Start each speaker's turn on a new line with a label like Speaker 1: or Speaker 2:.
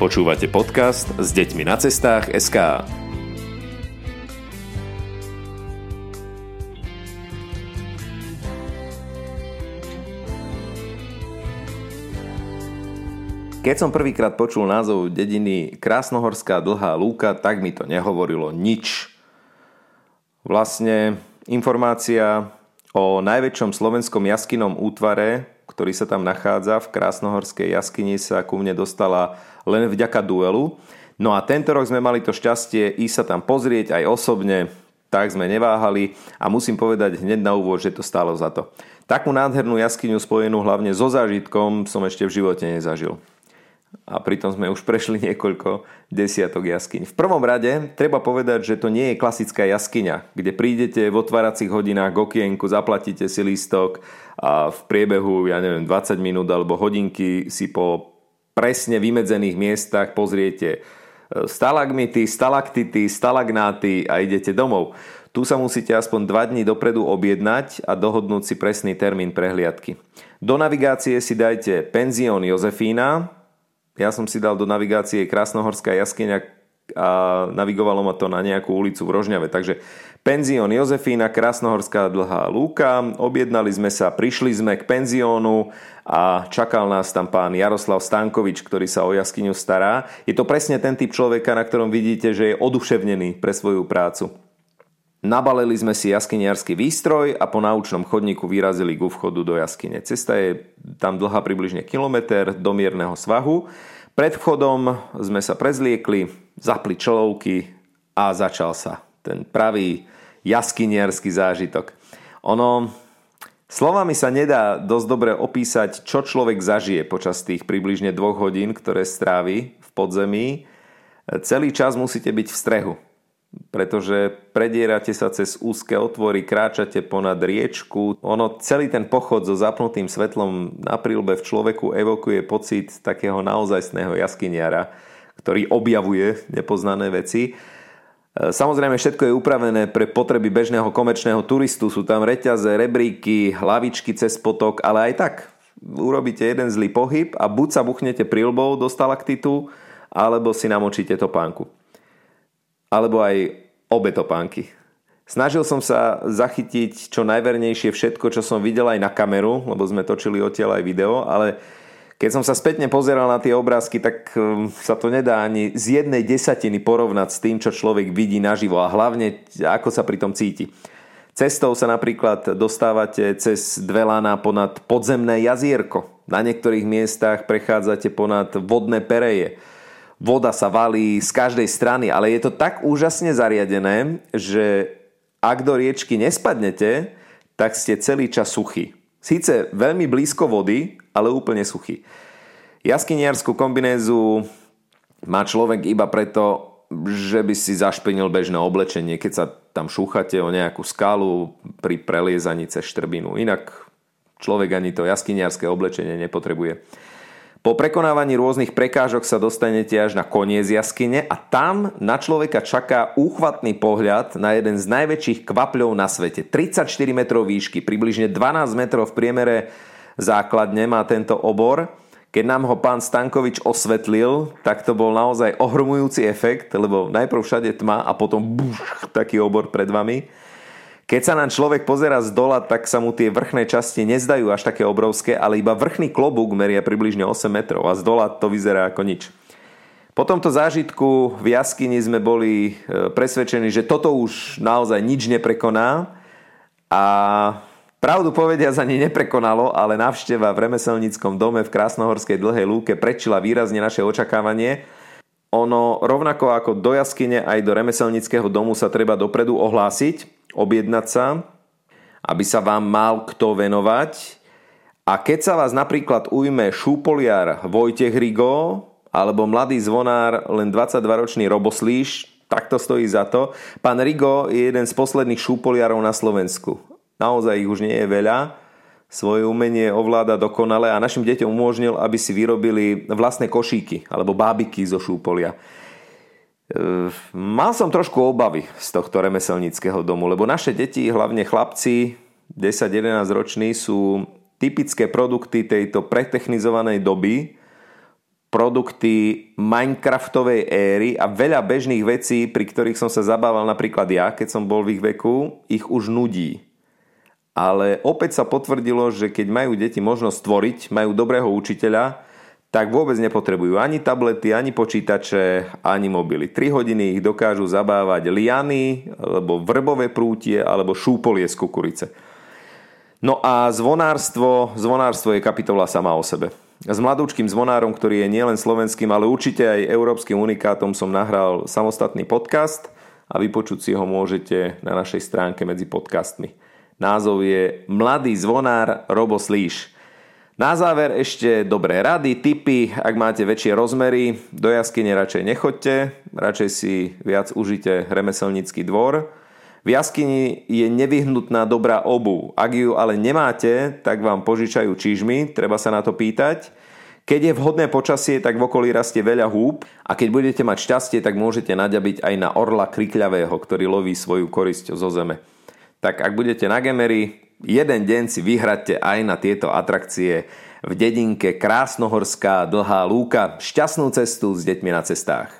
Speaker 1: Počúvate podcast s deťmi na cestách SK. Keď som prvýkrát počul názov dediny Krásnohorská dlhá lúka, tak mi to nehovorilo nič. Vlastne informácia o najväčšom slovenskom jaskynom útvare ktorý sa tam nachádza v Krásnohorskej jaskyni, sa ku mne dostala len vďaka duelu. No a tento rok sme mali to šťastie ísť sa tam pozrieť aj osobne, tak sme neváhali a musím povedať hneď na úvod, že to stálo za to. Takú nádhernú jaskyňu spojenú hlavne so zážitkom som ešte v živote nezažil a pritom sme už prešli niekoľko desiatok jaskyň. V prvom rade treba povedať, že to nie je klasická jaskyňa, kde prídete v otváracích hodinách k okienku, zaplatíte si lístok a v priebehu, ja neviem, 20 minút alebo hodinky si po presne vymedzených miestach pozriete e, stalagmity, stalaktity, stalagnáty a idete domov. Tu sa musíte aspoň 2 dní dopredu objednať a dohodnúť si presný termín prehliadky. Do navigácie si dajte penzión Jozefína, ja som si dal do navigácie Krásnohorská jaskyňa a navigovalo ma to na nejakú ulicu v Rožňave. Takže penzión Jozefína, Krásnohorská dlhá lúka. Objednali sme sa, prišli sme k penziónu a čakal nás tam pán Jaroslav Stankovič, ktorý sa o jaskyňu stará. Je to presne ten typ človeka, na ktorom vidíte, že je oduševnený pre svoju prácu. Nabalili sme si jaskyniarský výstroj a po náučnom chodníku vyrazili ku vchodu do jaskyne. Cesta je tam dlhá približne kilometr do mierneho svahu. Pred vchodom sme sa prezliekli, zapli čelovky a začal sa ten pravý jaskyniarský zážitok. Ono, slovami sa nedá dosť dobre opísať, čo človek zažije počas tých približne dvoch hodín, ktoré strávi v podzemí. Celý čas musíte byť v strehu pretože predierate sa cez úzke otvory, kráčate ponad riečku. Ono, celý ten pochod so zapnutým svetlom na prílbe v človeku evokuje pocit takého naozajstného jaskyniara, ktorý objavuje nepoznané veci. E, samozrejme, všetko je upravené pre potreby bežného komerčného turistu. Sú tam reťaze, rebríky, hlavičky cez potok, ale aj tak urobíte jeden zlý pohyb a buď sa buchnete prílbou do stalaktitu, alebo si namočíte topánku alebo aj obe topánky. Snažil som sa zachytiť čo najvernejšie všetko, čo som videl aj na kameru, lebo sme točili odtiaľ aj video, ale keď som sa spätne pozeral na tie obrázky, tak um, sa to nedá ani z jednej desatiny porovnať s tým, čo človek vidí naživo a hlavne ako sa pri tom cíti. Cestou sa napríklad dostávate cez dve lana ponad podzemné jazierko. Na niektorých miestach prechádzate ponad vodné pereje voda sa valí z každej strany, ale je to tak úžasne zariadené, že ak do riečky nespadnete, tak ste celý čas suchý. Síce veľmi blízko vody, ale úplne suchý. Jaskyniarskú kombinézu má človek iba preto, že by si zašpenil bežné oblečenie, keď sa tam šúchate o nejakú skalu pri preliezaní cez štrbinu. Inak človek ani to jaskyniarské oblečenie nepotrebuje. Po prekonávaní rôznych prekážok sa dostanete až na koniec jaskyne a tam na človeka čaká úchvatný pohľad na jeden z najväčších kvapľov na svete. 34 metrov výšky, približne 12 metrov v priemere základne má tento obor. Keď nám ho pán Stankovič osvetlil, tak to bol naozaj ohromujúci efekt, lebo najprv všade tma a potom buš, taký obor pred vami. Keď sa na človek pozera z dola, tak sa mu tie vrchné časti nezdajú až také obrovské, ale iba vrchný klobúk meria približne 8 metrov a z dola to vyzerá ako nič. Po tomto zážitku v jaskyni sme boli e, presvedčení, že toto už naozaj nič neprekoná a pravdu povediac ani neprekonalo, ale návšteva v remeselníckom dome v Krásnohorskej dlhej lúke prečila výrazne naše očakávanie. Ono rovnako ako do jaskyne aj do remeselníckého domu sa treba dopredu ohlásiť, objednať sa, aby sa vám mal kto venovať. A keď sa vás napríklad ujme šúpoliar Vojtech Rigo alebo mladý zvonár len 22-ročný Roboslíš, tak to stojí za to. Pán Rigo je jeden z posledných šúpoliarov na Slovensku. Naozaj ich už nie je veľa. Svoje umenie ovláda dokonale a našim deťom umožnil, aby si vyrobili vlastné košíky alebo bábiky zo šúpolia. Ehm, mal som trošku obavy z tohto remeselníckého domu, lebo naše deti, hlavne chlapci 10-11 roční, sú typické produkty tejto pretechnizovanej doby. produkty Minecraftovej éry a veľa bežných vecí, pri ktorých som sa zabával napríklad ja, keď som bol v ich veku, ich už nudí. Ale opäť sa potvrdilo, že keď majú deti možnosť stvoriť, majú dobrého učiteľa, tak vôbec nepotrebujú ani tablety, ani počítače, ani mobily. 3 hodiny ich dokážu zabávať liany, alebo vrbové prútie, alebo šúpolie z kukurice. No a zvonárstvo, zvonárstvo je kapitola sama o sebe. S mladúčkým zvonárom, ktorý je nielen slovenským, ale určite aj európskym unikátom som nahral samostatný podcast a vypočuť si ho môžete na našej stránke medzi podcastmi. Názov je Mladý zvonár Robo Slíš. Na záver ešte dobré rady, tipy, ak máte väčšie rozmery, do jaskyne radšej nechoďte, radšej si viac užite remeselnícky dvor. V jaskyni je nevyhnutná dobrá obu. Ak ju ale nemáte, tak vám požičajú čižmy, treba sa na to pýtať. Keď je vhodné počasie, tak v okolí rastie veľa húb a keď budete mať šťastie, tak môžete naďabiť aj na orla krikľavého, ktorý loví svoju korisť zo zeme tak ak budete na Gemery, jeden deň si vyhradte aj na tieto atrakcie v dedinke Krásnohorská dlhá lúka. Šťastnú cestu s deťmi na cestách.